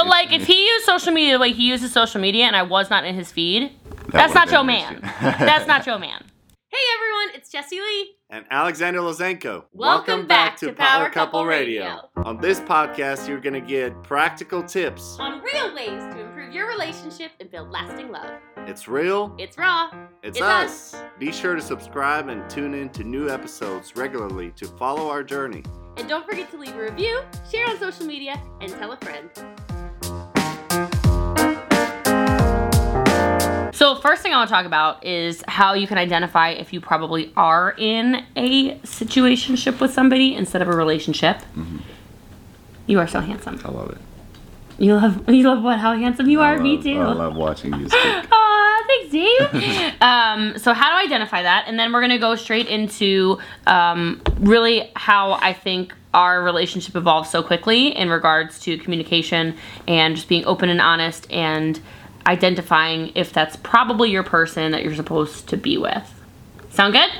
But like, if he used social media the way he uses social media, and I was not in his feed, that's not been your man. that's not your man. Hey everyone, it's Jesse Lee. and Alexander Lozenko. Welcome back to Power Couple Radio. On this podcast, you're going to get practical tips. On real ways to improve your relationship and build lasting love. It's real, It's raw. it's, It's us. Be sure to subscribe and tune in to new episodes regularly to follow our journey. And don't forget to leave a review, share on social media, and tell a friend. So, first thing I want to talk about is how you can identify if you probably are in a situationship with somebody instead of a relationship. You are so handsome. I love it. You love you love what how handsome you are. Me too. I love watching you. Aw, thanks, Dave. um, so how do I identify that, and then we're gonna go straight into um, really how I think our relationship evolves so quickly in regards to communication and just being open and honest and identifying if that's probably your person that you're supposed to be with. Sound good?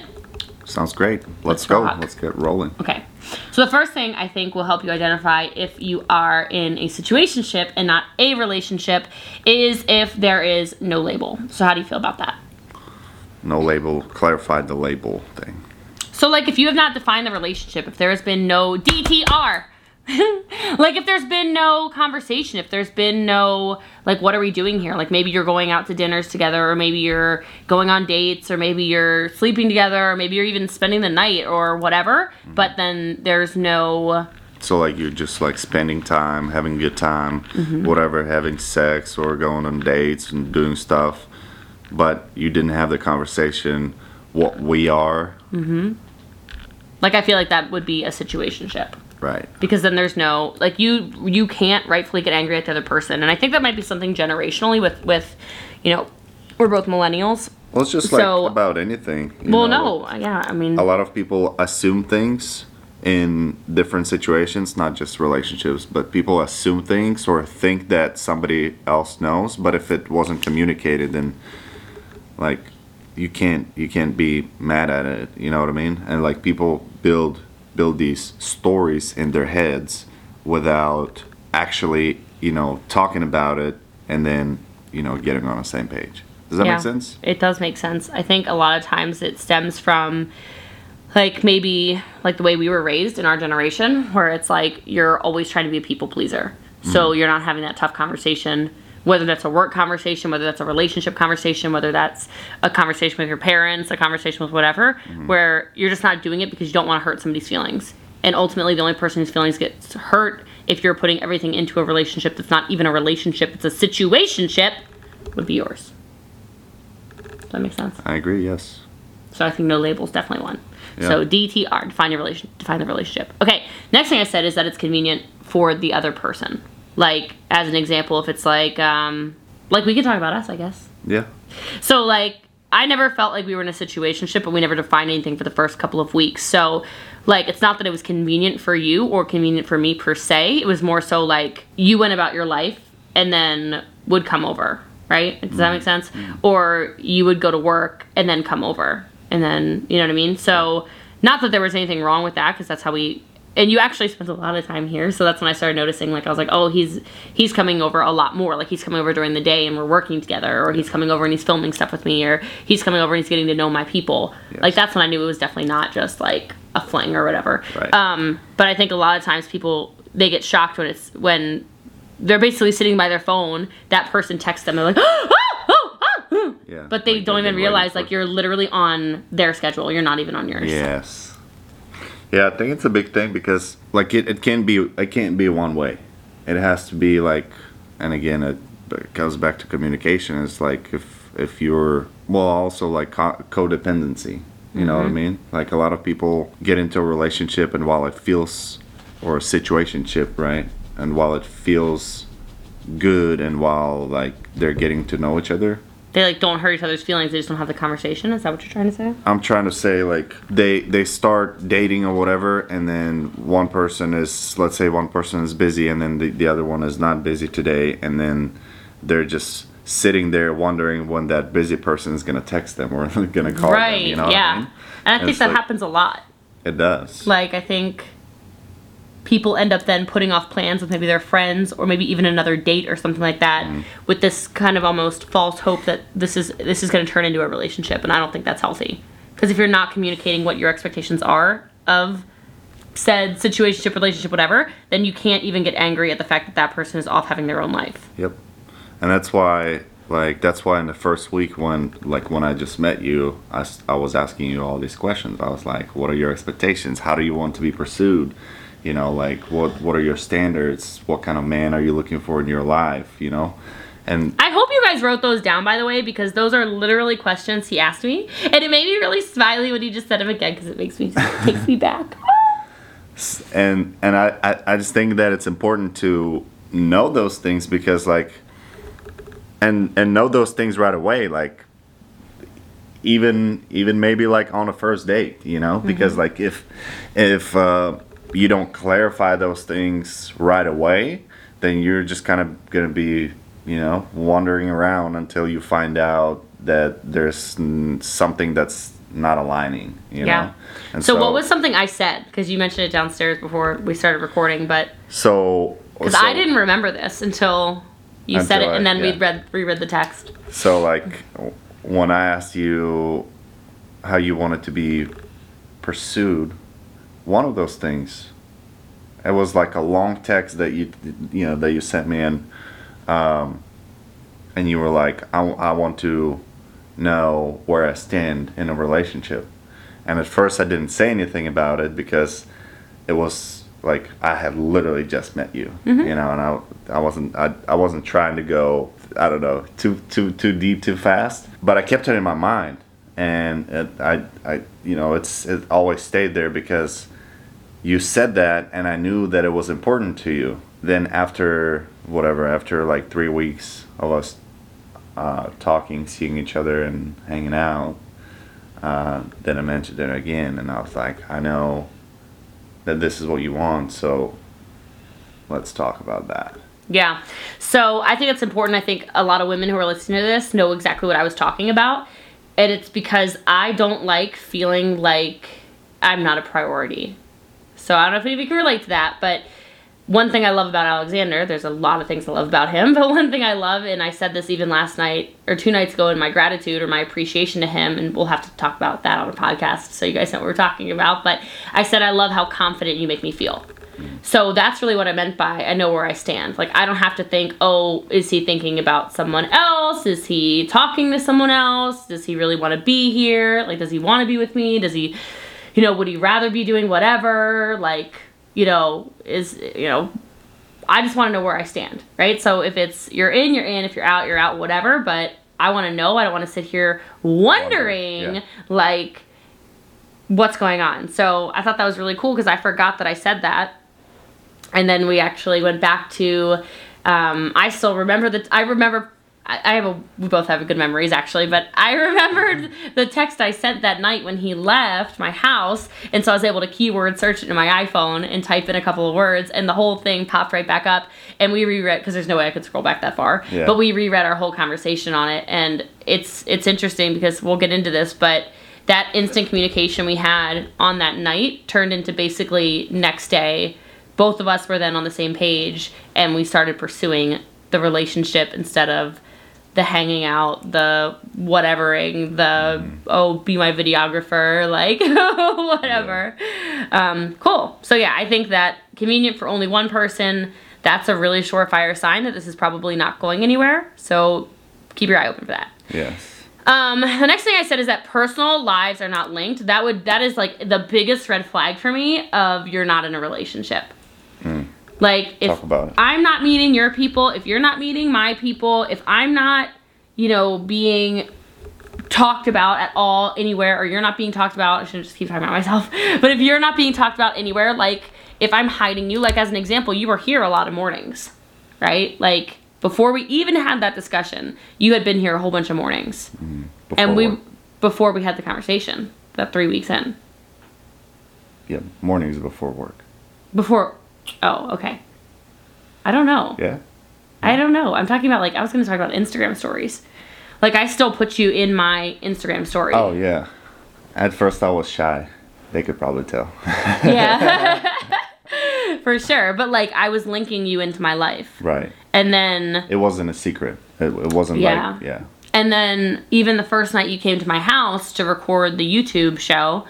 Sounds great. Let's, Let's go. rock. Let's get rolling. Okay. So the first thing I think will help you identify if you are in a situationship and not a relationship is if there is no label. So how do you feel about that? No label. Clarified the label thing. So like if you have not defined the relationship, if there has been no DTR, like if there's been no conversation, if there's been no like what are we doing here? Like maybe you're going out to dinners together or maybe you're going on dates or maybe you're sleeping together or maybe you're even spending the night or whatever, but then there's no So like you're just like spending time, having a good time, Mm-hmm. whatever, having sex or going on dates and doing stuff, but you didn't have the conversation what we are, like I feel like that would be a situationship. Right? because then there's no like you you can't rightfully get angry at the other person and i think that might be something generationally with with you know we're both millennials Well, it's just like So- about anything. well know, no yeah i mean A lot of people assume things in different situations, not just relationships, but people assume things or think that somebody else knows. But if it wasn't communicated, then like you can't you can't be mad at it. You know what I mean? And like people build build these stories in their heads without actually you know talking about it and then you know getting on the same page. Does that yeah, make sense? it does make sense i think a lot of times it stems from like maybe like the way we were raised in our generation where it's like you're always trying to be a people pleaser so mm-hmm. you're not having that tough conversation whether that's a work conversation whether that's a relationship conversation whether that's a conversation with your parents a conversation with whatever mm-hmm. where you're just not doing it because you don't want to hurt somebody's feelings and ultimately the only person whose feelings gets hurt if you're putting everything into a relationship that's not even a relationship it's a situationship would be yours does that make sense I agree. Yes. so I think no label is definitely one. Yeah. So DTR, define your relation, define the relationship. Okay. Next thing I said is that it's convenient for the other person. Like as an example, if it's like, um, like we can talk about us, I guess. Yeah. So like I never felt like we were in a situationship, but we never defined anything for the first couple of weeks. So like it's not that it was convenient for you or convenient for me per se. It was more so like you went about your life and then would come over, right? Does that make sense? Or you would go to work and then come over. And then, you know what I mean? So not that there was anything wrong with that because that's how we and you actually spent a lot of time here so that's when i started noticing like i was like oh he's he's coming over a lot more like he's coming over during the day and we're working together or he's coming over and he's filming stuff with me or he's coming over and he's getting to know my people Yes. like that's when i knew it was definitely not just like a fling or whatever Right. um but i think a lot of times people they get shocked when it's when they're basically sitting by their phone that person texts them they're like oh, oh, oh. Yeah. but they Like don't even realize like you're literally on their schedule you're not even on yours Yes. Yeah, I think it's a big thing because like it, it can't be it can't be one way. It has to be like and again it, it goes back to communication. It's like if if you're well also like co- codependency. You know what I mm-hmm. mean? Like a lot of people get into a relationship and while it feels or a situationship, right? And while it feels good and while like they're getting to know each other, they like don't hurt each other's feelings they just don't have the conversation is that what you're trying to say I'm trying to say like they they start dating or whatever, and then one person is let's say one person is busy, and then the, the other one is not busy today, and then they're just sitting there wondering when that busy person is gonna text them or gonna call right them. You know yeah I mean? and i think It's that like- happens a lot It does. like i think people end up then putting off plans with maybe their friends or maybe even another date or something like that mm. with this kind of almost false hope that this is this is going to turn into a relationship and I don't think that's healthy. Because if you're not communicating what your expectations are of said situationship, relationship, whatever, then you can't even get angry at the fact that that person is off having their own life. Yep. And that's why, like, that's why in the first week when, like, when I just met you, I was asking you all these questions. I was like, what are your expectations? How do you want to be pursued? You know, like, what, what are your standards? What kind of man are you looking for in your life? You know? And I hope you guys wrote those down, by the way, because those are literally questions he asked me, and it made me really smiley when he just said them again because it makes me takes me back. and and I, I I just think that it's important to know those things because like and and know those things right away like even even maybe like on a first date you know because like if if uh, you don't clarify those things right away then you're just kind of gonna be you know wandering around until you find out that there's something that's not aligning you Yeah. know and So, what was something I said? Because you mentioned it downstairs before we started recording, but so because so- I didn't remember this until you said it, I- and then we read reread the text. So like when I asked you how you wanted to be pursued, one of those things, it was like a long text that you you know that you sent me in, um, and you were like, I, I want to know where I stand in a relationship, and at first I didn't say anything about it because it was like I had literally just met you, you know, and I I wasn't I, I wasn't trying to go I don't know too too too deep too fast, but I kept it in my mind, and it, I I you know it's it always stayed there because you said that and I knew that it was important to you. Then after whatever after like three weeks of us uh, talking, seeing each other, and hanging out. Uh, then I mentioned it again, and I was like, I know that this is what you want, so let's talk about that. Yeah. So I think it's important. I think a lot of women who are listening to this know exactly what I was talking about. And it's because I don't like feeling like I'm not a priority. So I don't know if any of you can relate to that, but one thing I love about Alexander, there's a lot of things I love about him, but one thing I love, and I said this even last night or two nights ago in my gratitude or my appreciation to him, and we'll have to talk about that on a podcast so you guys know what we're talking about. But I said, I love how confident you make me feel. So that's really what I meant by I know where I stand. Like I don't have to think, oh, is he thinking about someone else? Is he talking to someone else? Does he really want to be here? Like does he want to be with me? Does he you know, would he rather be doing whatever? Like, you know, is you know, I just want to know where I stand, right? So if it's you're in, you're in, if you're out, you're out, whatever, but I want to know. I don't want to sit here wondering yeah. like what's going on. So I thought that was really cool because I forgot that I said that and then we actually went back to um, i still remember that i remember I, I have a we both have good memories actually but i remembered the text i sent that night when he left my house. And so i was able to keyword search it in my iphone and type in a couple of words and the whole thing popped right back up. And we reread because there's no way i could scroll back that far. Yeah. but we reread our whole conversation on it and it's it's interesting because we'll get into this but that instant communication we had on that night turned into basically next day both of us were then on the same page and we started pursuing the relationship instead of the hanging out the whatevering the oh be my videographer like whatever um, cool so yeah i think that convenient for only one person that's a really surefire sign that this is probably not going anywhere so keep your eye open for that Yes. um, the next thing I said is that personal lives are not linked. That would that is like the biggest red flag for me of you're not in a relationship. Like if Talk about it. I'm not meeting your people, if you're not meeting my people, if I'm not, you know, being talked about at all anywhere, or you're not being talked about, I shouldn't just keep talking about myself, but if you're not being talked about anywhere, like if I'm hiding you, like as an example, you were here a lot of mornings, right? Like before we even had that discussion, you had been here a whole bunch of mornings mm, and we Before- before we had the conversation that three weeks in yeah mornings before work. before oh okay i don't know Yeah. i don't know i'm talking about like i was going to talk about instagram stories like i still put you in my instagram story Oh yeah. At first I was shy. They could probably tell. yeah for sure. But like, I was linking you into my life, Right. and then It wasn't a secret. It, it wasn't Yeah. like yeah. And then even the first night you came to my house to record the YouTube show,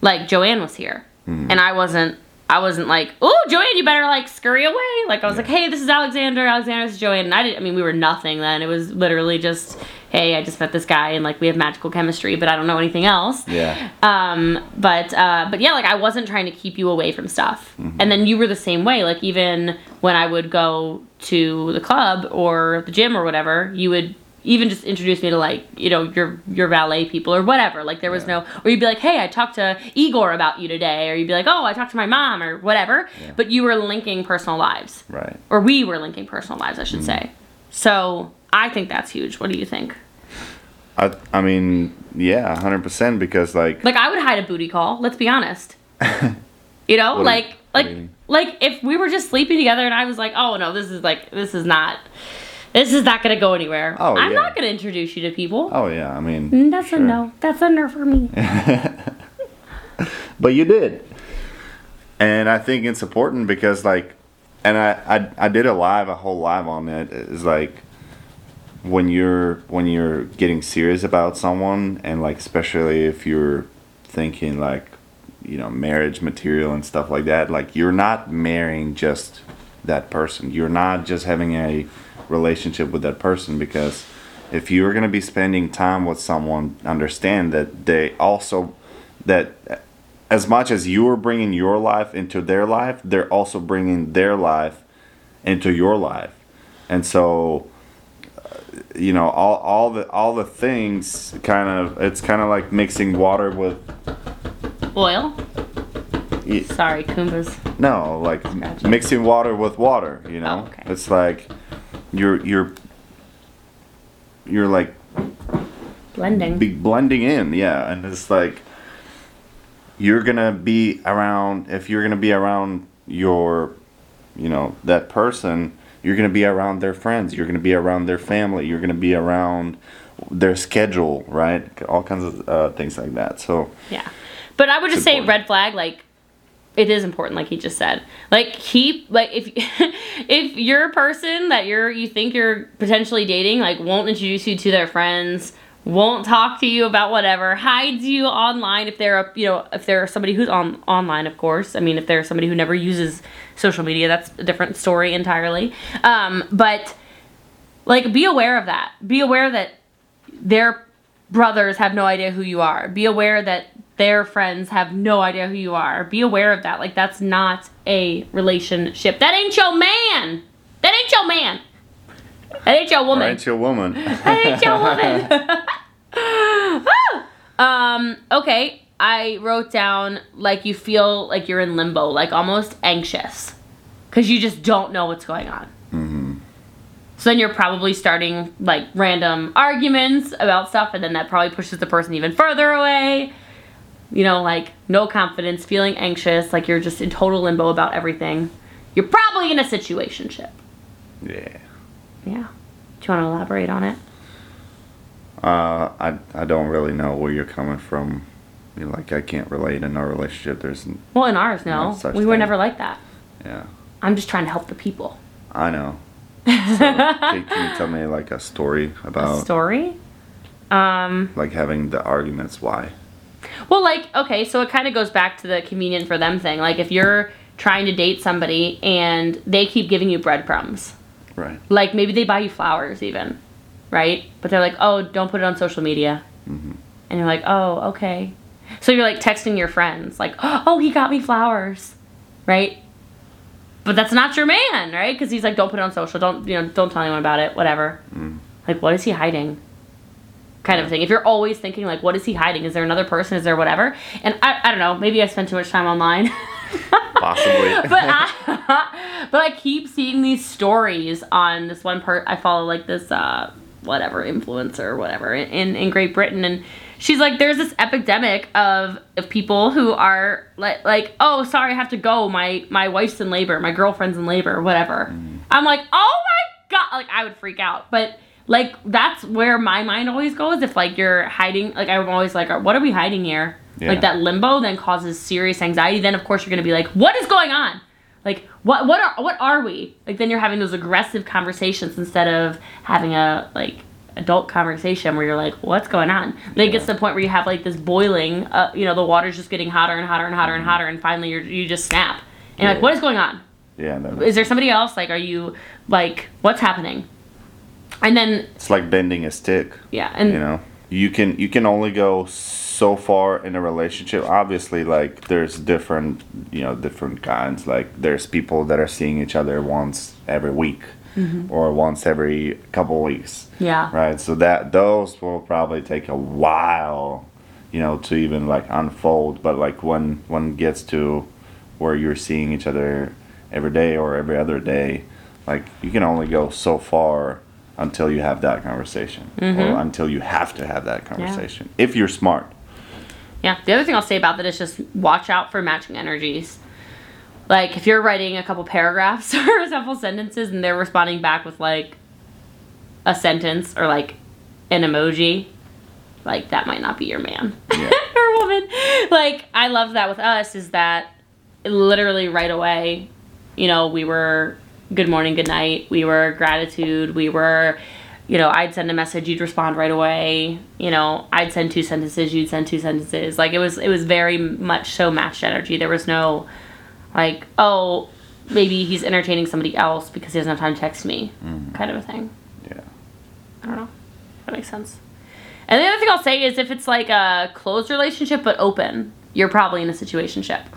like Joanne was here. Mm-hmm. And I wasn't I wasn't like, "Oh, Joanne, you better like scurry away." Like I was like, "Hey, this is Alexander. Alexander this is Joanne." And I didn't I mean, we were nothing then. It was literally just, "Hey, I just met this guy and like we have magical chemistry, but I don't know anything else." Yeah. um but uh but yeah like i wasn't trying to keep you away from stuff and then you were the same way like even when i would go to the club or the gym or whatever you would even just introduce me to like you know your your valet people or whatever like there was Yeah. no or you'd be like hey i talked to igor about you today or you'd be like oh i talked to my mom or whatever Yeah. but you were linking personal lives Right. or we were linking personal lives i should mm. say so i think that's huge what do you think I I mean yeah, hundred percent because like Like I would hide a booty call. Let's be honest. You know, What like like like if we were just sleeping together and I was like, oh no, this is like this is not this is not gonna go anywhere. Oh, I'm yeah. not gonna introduce you to people. oh yeah, I mean Mm, That's sure. a no. That's a no for me. But you did. And I think it's important because like and I, I I did a live a whole live on it is like when you're when you're getting serious about someone and like especially if you're thinking like you know marriage material and stuff like that like you're not marrying just that person you're not just having a relationship with that person because if you're going to be spending time with someone understand that they also that as much as you're bringing your life into their life they're also bringing their life into your life and so you know all, all the all the things kind of it's kind of like mixing water with Oil. y- Sorry, Kumbas. no like mixing water with water you know Oh, okay. it's like you're you're you're like Blending. be blending in yeah and it's like you're gonna be around if you're gonna be around your you know that person you're gonna be around their friends you're gonna be around their family you're gonna be around their schedule right all kinds of uh, things like that so Yeah. But I would just It's say red flag, like it is important, like he just said. Like keep like if if your person that you're you think you're potentially dating, like won't introduce you to their friends, won't talk to you about whatever, hides you online if they're a you know, if they're somebody who's on online of course. I mean if they're somebody who never uses social media, that's a different story entirely. Um, but like be aware of that. Be aware that their brothers have no idea who you are. Be aware that their friends have no idea who you are. Be aware of that. Like that's not a relationship. That ain't your man. That ain't your man. That ain't your woman. right your woman That ain't your woman. um, okay. I wrote down like you feel like you're in limbo, like almost anxious. Cause you just don't know what's going on. So then you're probably starting like random arguments about stuff, and then that probably pushes the person even further away. You know, like no confidence, feeling anxious, like you're just in total limbo about everything. You're probably in a situationship. yeah Yeah. Do you want to elaborate on it? uh, I, I don't really know where you're coming from like i can't relate in our relationship there's Well, in ours, no. We were thing. never like that. yeah I'm just trying to help the people. i know so, can, can you tell me like a story about a Story? Um, like having the arguments why well, like, okay, so it kind of goes back to the convenient for them thing. Like, if you're trying to date somebody and they keep giving you breadcrumbs, right like maybe they buy you flowers even, right? But they're like, oh, don't put it on social media. Mm-hmm. And you're like, oh, okay. So you're like texting your friends, like, oh, he got me flowers, right? But that's not your man, right? Because he's like, don't put it on social, don't you know, don't tell anyone about it, whatever. Mm. Like, what is he hiding? Kind of thing. If you're always thinking like, what is he hiding? Is there another person? Is there whatever? And I, I don't know. Maybe I spend too much time online. Possibly. but I, but I keep seeing these stories on this one part. I follow like this uh, whatever influencer or whatever in in Great Britain, and she's like, there's this epidemic of of people who are like like oh sorry I have to go my my wife's in labor my girlfriend's in labor whatever. I'm like oh my god like I would freak out, but. Like that's where my mind always goes. If like you're hiding, like I'm always like, what are we hiding here? Yeah. Like that limbo then causes serious anxiety. Then of course you're gonna be like, what is going on? Like, what what are what are we? Like then you're having those aggressive conversations instead of having a like adult conversation where you're like, what's going on? Then it gets to the point where you have like this boiling, uh, you know, the water's just getting hotter and hotter and hotter and hotter, and finally you you just snap. And you're like, what is going on? Yeah, no, Is there somebody else? Like, are you like, what's happening? And then it's like bending a stick. yeah, and you know? You can you can only go so far in a relationship. Obviously like there's different you know different kinds. Like there's people that are seeing each other once every week mm-hmm. or once every couple weeks. Yeah, right? So that those will probably take a while you know to even like unfold. But like when when it gets to where you're seeing each other every day or every other day like you can only go so far until you have that conversation or mm-hmm. until you have to have that conversation if you're smart Yeah. The other thing I'll say about that is just watch out for matching energies. Like if you're writing a couple paragraphs or a couple sentences and they're responding back with like a sentence or like an emoji, like that might not be your man Yeah. or woman. Like I love that with us is that literally right away, you know, we were good morning, good night, we were gratitude, we were you know, I'd send a message, you'd respond right away. You know, I'd send two sentences, you'd send two sentences. Like it was it was very much so matched energy. There was no like, oh, maybe he's entertaining somebody else because he doesn't have time to text me kind of a thing. yeah I don't know. That makes sense. And the other thing I'll say is if it's like a closed relationship but open, you're probably in a situationship.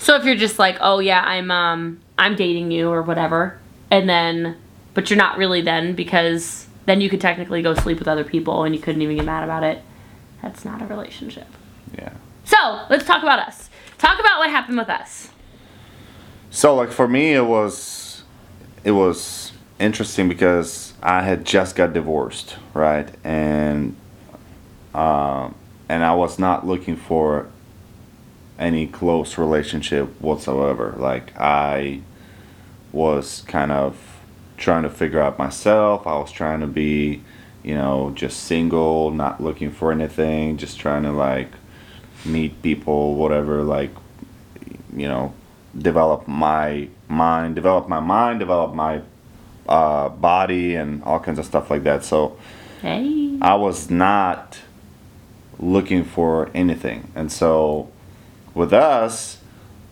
So if you're just like, oh yeah, I'm um I'm dating you or whatever, and then but you're not really then because then you could technically go sleep with other people and you couldn't even get mad about it. That's not a relationship. yeah So let's talk about us. Talk about what happened with us. So like for me it was it was interesting because I had just got divorced, right? And um and I was not looking for any close relationship whatsoever. Like I was kind of trying to figure out myself. I was trying to be, you know, just single, not looking for anything, just trying to like meet people, whatever, like you know, develop my mind, develop my mind, develop my uh, body, and all kinds of stuff like that. So Hey. I was not looking for anything. And so with us,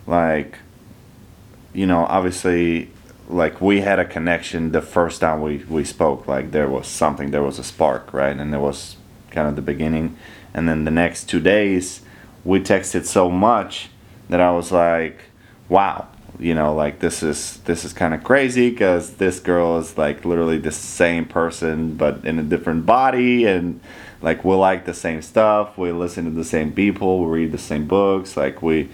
like, you know, obviously, like we had a connection the first time we, we spoke. Like there was something, there was a spark, right? And there was kind of the beginning. And then the next two days, we texted so much that I was like, wow, you know, like this is this is kind of crazy because this girl is like literally the same person but in a different body and like we like the same stuff we listen to the same people we read the same books like we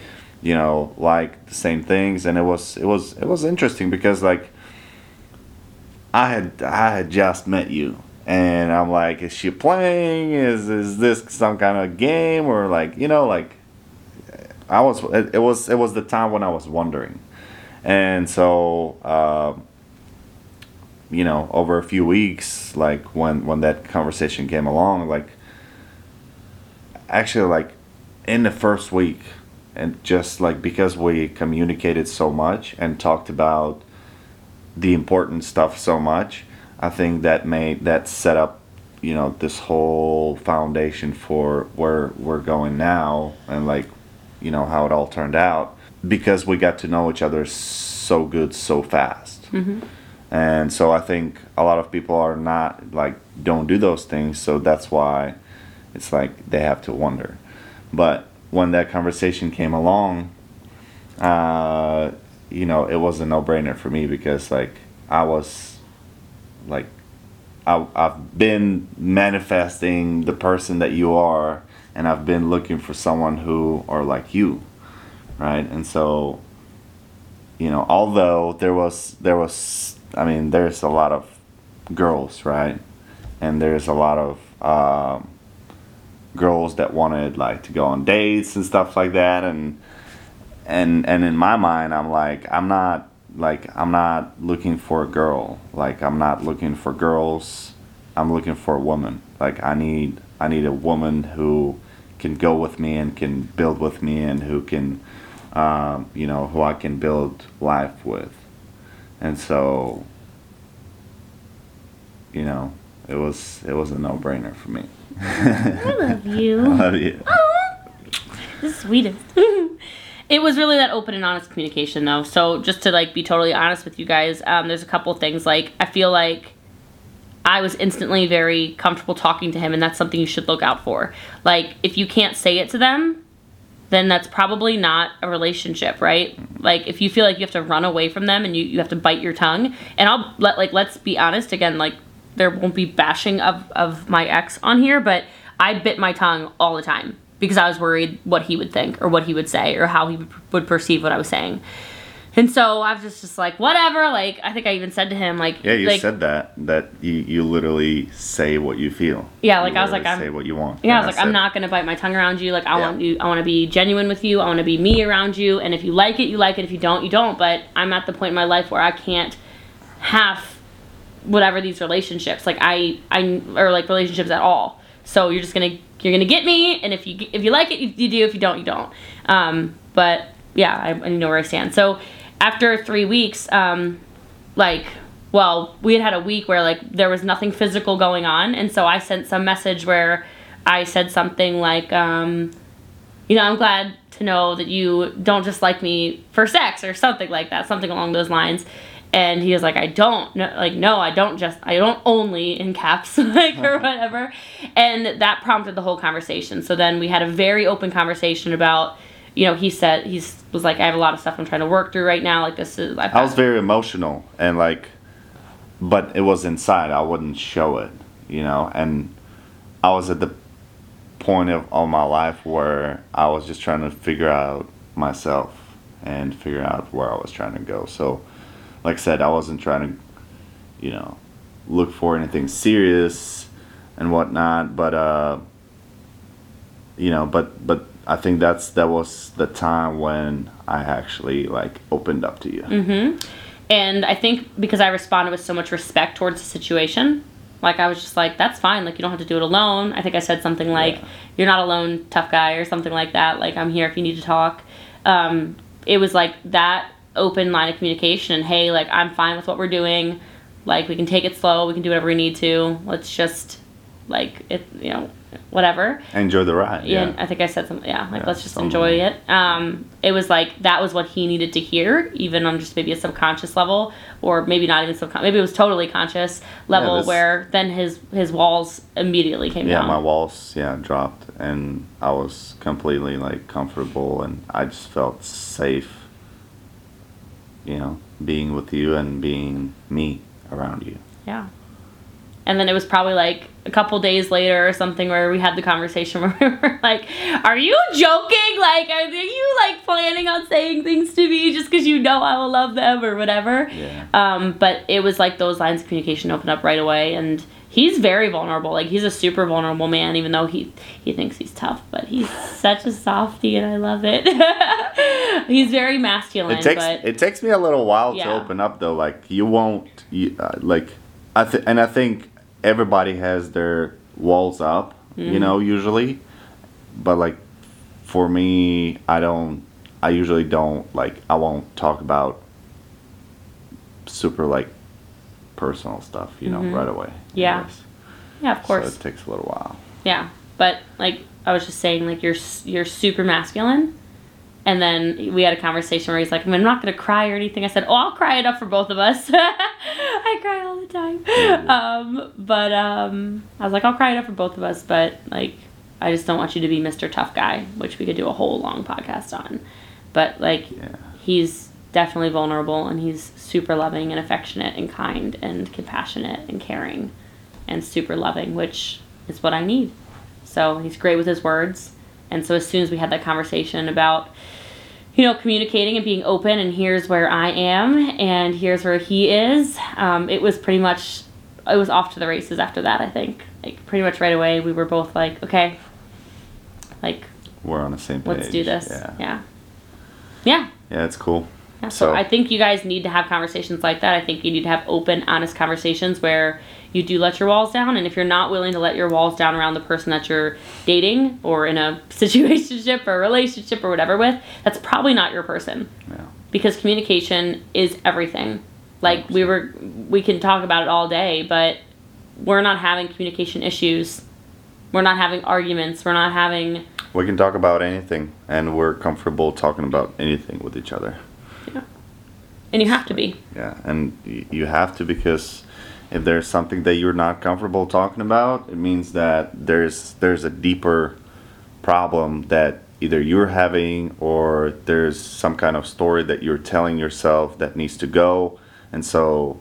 you know like the same things. And it was it was it was interesting because like i had i had just met you. And i'm like is she playing? Is is this some kind of game? Or like you know like i was it, it was it was the time when i was wondering. And so um you know over a few weeks like when when that conversation came along like actually like in the first week and just like because we communicated so much and talked about the important stuff so much i think that made that set up you know this whole foundation for where we're going now and like you know how it all turned out because we got to know each other so good so fast. Mm-hmm. And so i think a lot of people are not like don't do those things. So that's why it's like they have to wonder. But when that conversation came along uh, you know it was a no-brainer for me because like i was like I, I've been manifesting the person that you are and i've been looking for someone who are like you right? And so you know although there was there was i mean there's a lot of girls right? And there's a lot of um, girls that wanted like to go on dates and stuff like that and and and in my mind i'm like i'm not like i'm not looking for a girl. Like i'm not looking for girls. I'm looking for a woman. Like i need i need a woman who can go with me and can build with me and who can um, you know, who I can build life with. And so, you know, it was it was a no brainer for me. I love you. I love you. the sweetest. it was really that open and honest communication though. So just to like be totally honest with you guys, um, there's a couple things like I feel like I was instantly very comfortable talking to him and that's something you should look out for. Like if you can't say it to them, then that's probably not a relationship, right? Like if you feel like you have to run away from them and you, you have to bite your tongue, and I'll let like let's be honest again, like there won't be bashing of, of my ex on here, but I bit my tongue all the time because I was worried what he would think or what he would say or how he would, perceive what I was saying. And so I was just, just like, whatever. Like, I think I even said to him, like, Yeah, you like, said that that you, you literally say what you feel. Yeah, like, You I was like, I'm- say what you want. Yeah, I was like, I'm it. not gonna bite my tongue around you. Like, I Yeah. want you. I want to be genuine with you. I want to be me around you. And if you like it, you like it. If you don't, you don't. But I'm at the point in my life where I can't have whatever these relationships. Like I, I or like relationships at all. So you're just gonna you're gonna get me. And if you if you like it, you, you do. If you don't, you don't. Um, but yeah, I, I know where I stand. So after three weeks, um, like well we had had a week where like there was nothing physical going on and so i sent some message where i said something like um, you know i'm glad to know that you don't just like me for sex or something like that something along those lines and he was like i don't no, like no i don't just i don't only in caps like or uh-huh. whatever and that prompted the whole conversation so then we had a very open conversation about you know he said he was like i have a lot of stuff i'm trying to work through right now like this is I was very emotional and like, but it was inside. I wouldn't show it, you know. And I was at the point of all my life where I was just trying to figure out myself and figure out where I was trying to go. So, like I said, I wasn't trying to, you know, look for anything serious and whatnot. But uh, you know, but but I think that's that was the time when I actually like opened up to you. Mm-hmm. And I think because I responded with so much respect towards the situation, like I was just like, that's fine. Like you don't have to do it alone. I think I said something like, Yeah. "You're not alone, tough guy," or something like that. Like I'm here if you need to talk. Um, it was like that open line of communication. And hey, like I'm fine with what we're doing. Like we can take it slow. We can do whatever we need to. Let's just like it. You know, whatever. Enjoy the ride. Yeah, Yeah. and I think I said something. Yeah, like Yeah, let's just enjoy it. Um, it was like that was what he needed to hear, even on just maybe a subconscious level, or maybe not even subconscious. Maybe it was totally conscious level this- where then his his walls immediately came down. yeah, my walls yeah dropped and I was completely like comfortable and I just felt safe. You know, being with you and being me around you. Yeah. And then it was probably like a couple days later or something where we had the conversation where we were like, Are you joking? Like, are you like planning on saying things to me just because you know I will love them or whatever? Yeah. Um, but it was like those lines of communication opened up right away. And he's very vulnerable. Like, he's a super vulnerable man, even though he, he thinks he's tough, but he's such a softie and I love it. he's very masculine, It takes but it takes me a little while Yeah. to open up though. Like you won't you, uh, like I th- and I think everybody has their walls up, Mm-hmm. you know, usually. But like for me, I don't I usually don't like I won't talk about super like personal stuff, you know, right away. Mm-hmm. Yeah. yeah, of course. So it takes a little while. Yeah, but like I was just saying, like you're you're super masculine, and then we had a conversation where he's like, "I'm not gonna cry or anything." I said, "Oh, I'll cry enough for both of us." I cry all the time, um, but um, I was like, "I'll cry enough for both of us," but like I just don't want you to be Mr. Tough Guy, which we could do a whole long podcast on. But like Yeah. he's definitely vulnerable, and he's super loving and affectionate and kind and compassionate and caring, and super loving, which is what I need. So he's great with his words. And so as soon as we had that conversation about, you know, communicating and being open, and here's where I am, and here's where he is, um, it was pretty much, it was off to the races after that, I think. Like, pretty much right away, we were both like, okay, like, We're on the same page. let's do this. Yeah. Yeah. Yeah. Yeah, it's cool. Yeah, so, So- I think you guys need to have conversations like that. I think you need to have open, honest conversations where you do let your walls down. And if you're not willing to let your walls down around the person that you're dating or in a situationship or a relationship or whatever with, that's probably not your person. Yeah. Because communication is everything. Like we were, we can talk about it all day, but we're not having communication issues. We're not having arguments. We're not having We can talk about anything, and we're comfortable talking about anything with each other. Yeah. And you have to be. Yeah, and you have to because if there's something that you're not comfortable talking about, it means that there's there's a deeper problem that either you're having or there's some kind of story that you're telling yourself that needs to go. And so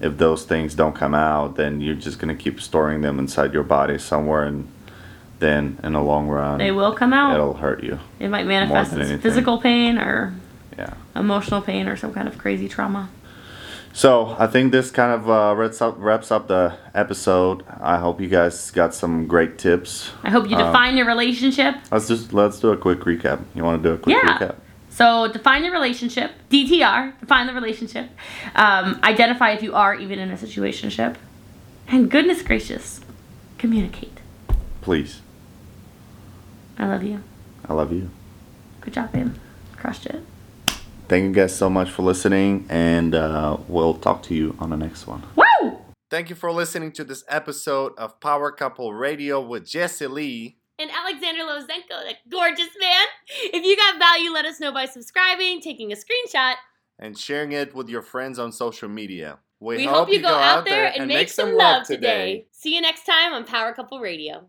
if those things don't come out, then you're just going to keep storing them inside your body somewhere and then in the long run They will come out. it'll hurt you. It might manifest as anything. physical pain or Yeah. emotional pain or some kind of crazy trauma. So I think this kind of uh, wraps up wraps up the episode. I hope you guys got some great tips. I hope you Um, define your relationship. Let's just let's do a quick recap. You want to do a quick Yeah. recap? So define your relationship. DTR, define the relationship. Um, identify if you are even in a situationship. And goodness gracious, communicate. Please. I love you. I love you. Good job, babe. Crushed it. Thank you guys so much for listening, and uh, we'll talk to you on the next one. Woo! Thank you for listening to this episode of Power Couple Radio with Jesse Lee. And Alexander Lozenko, that gorgeous man. If you got value, let us know by subscribing, taking a screenshot. and sharing it with your friends on social media. We, hope, you go, out there and make some love today. See you next time on Power Couple Radio.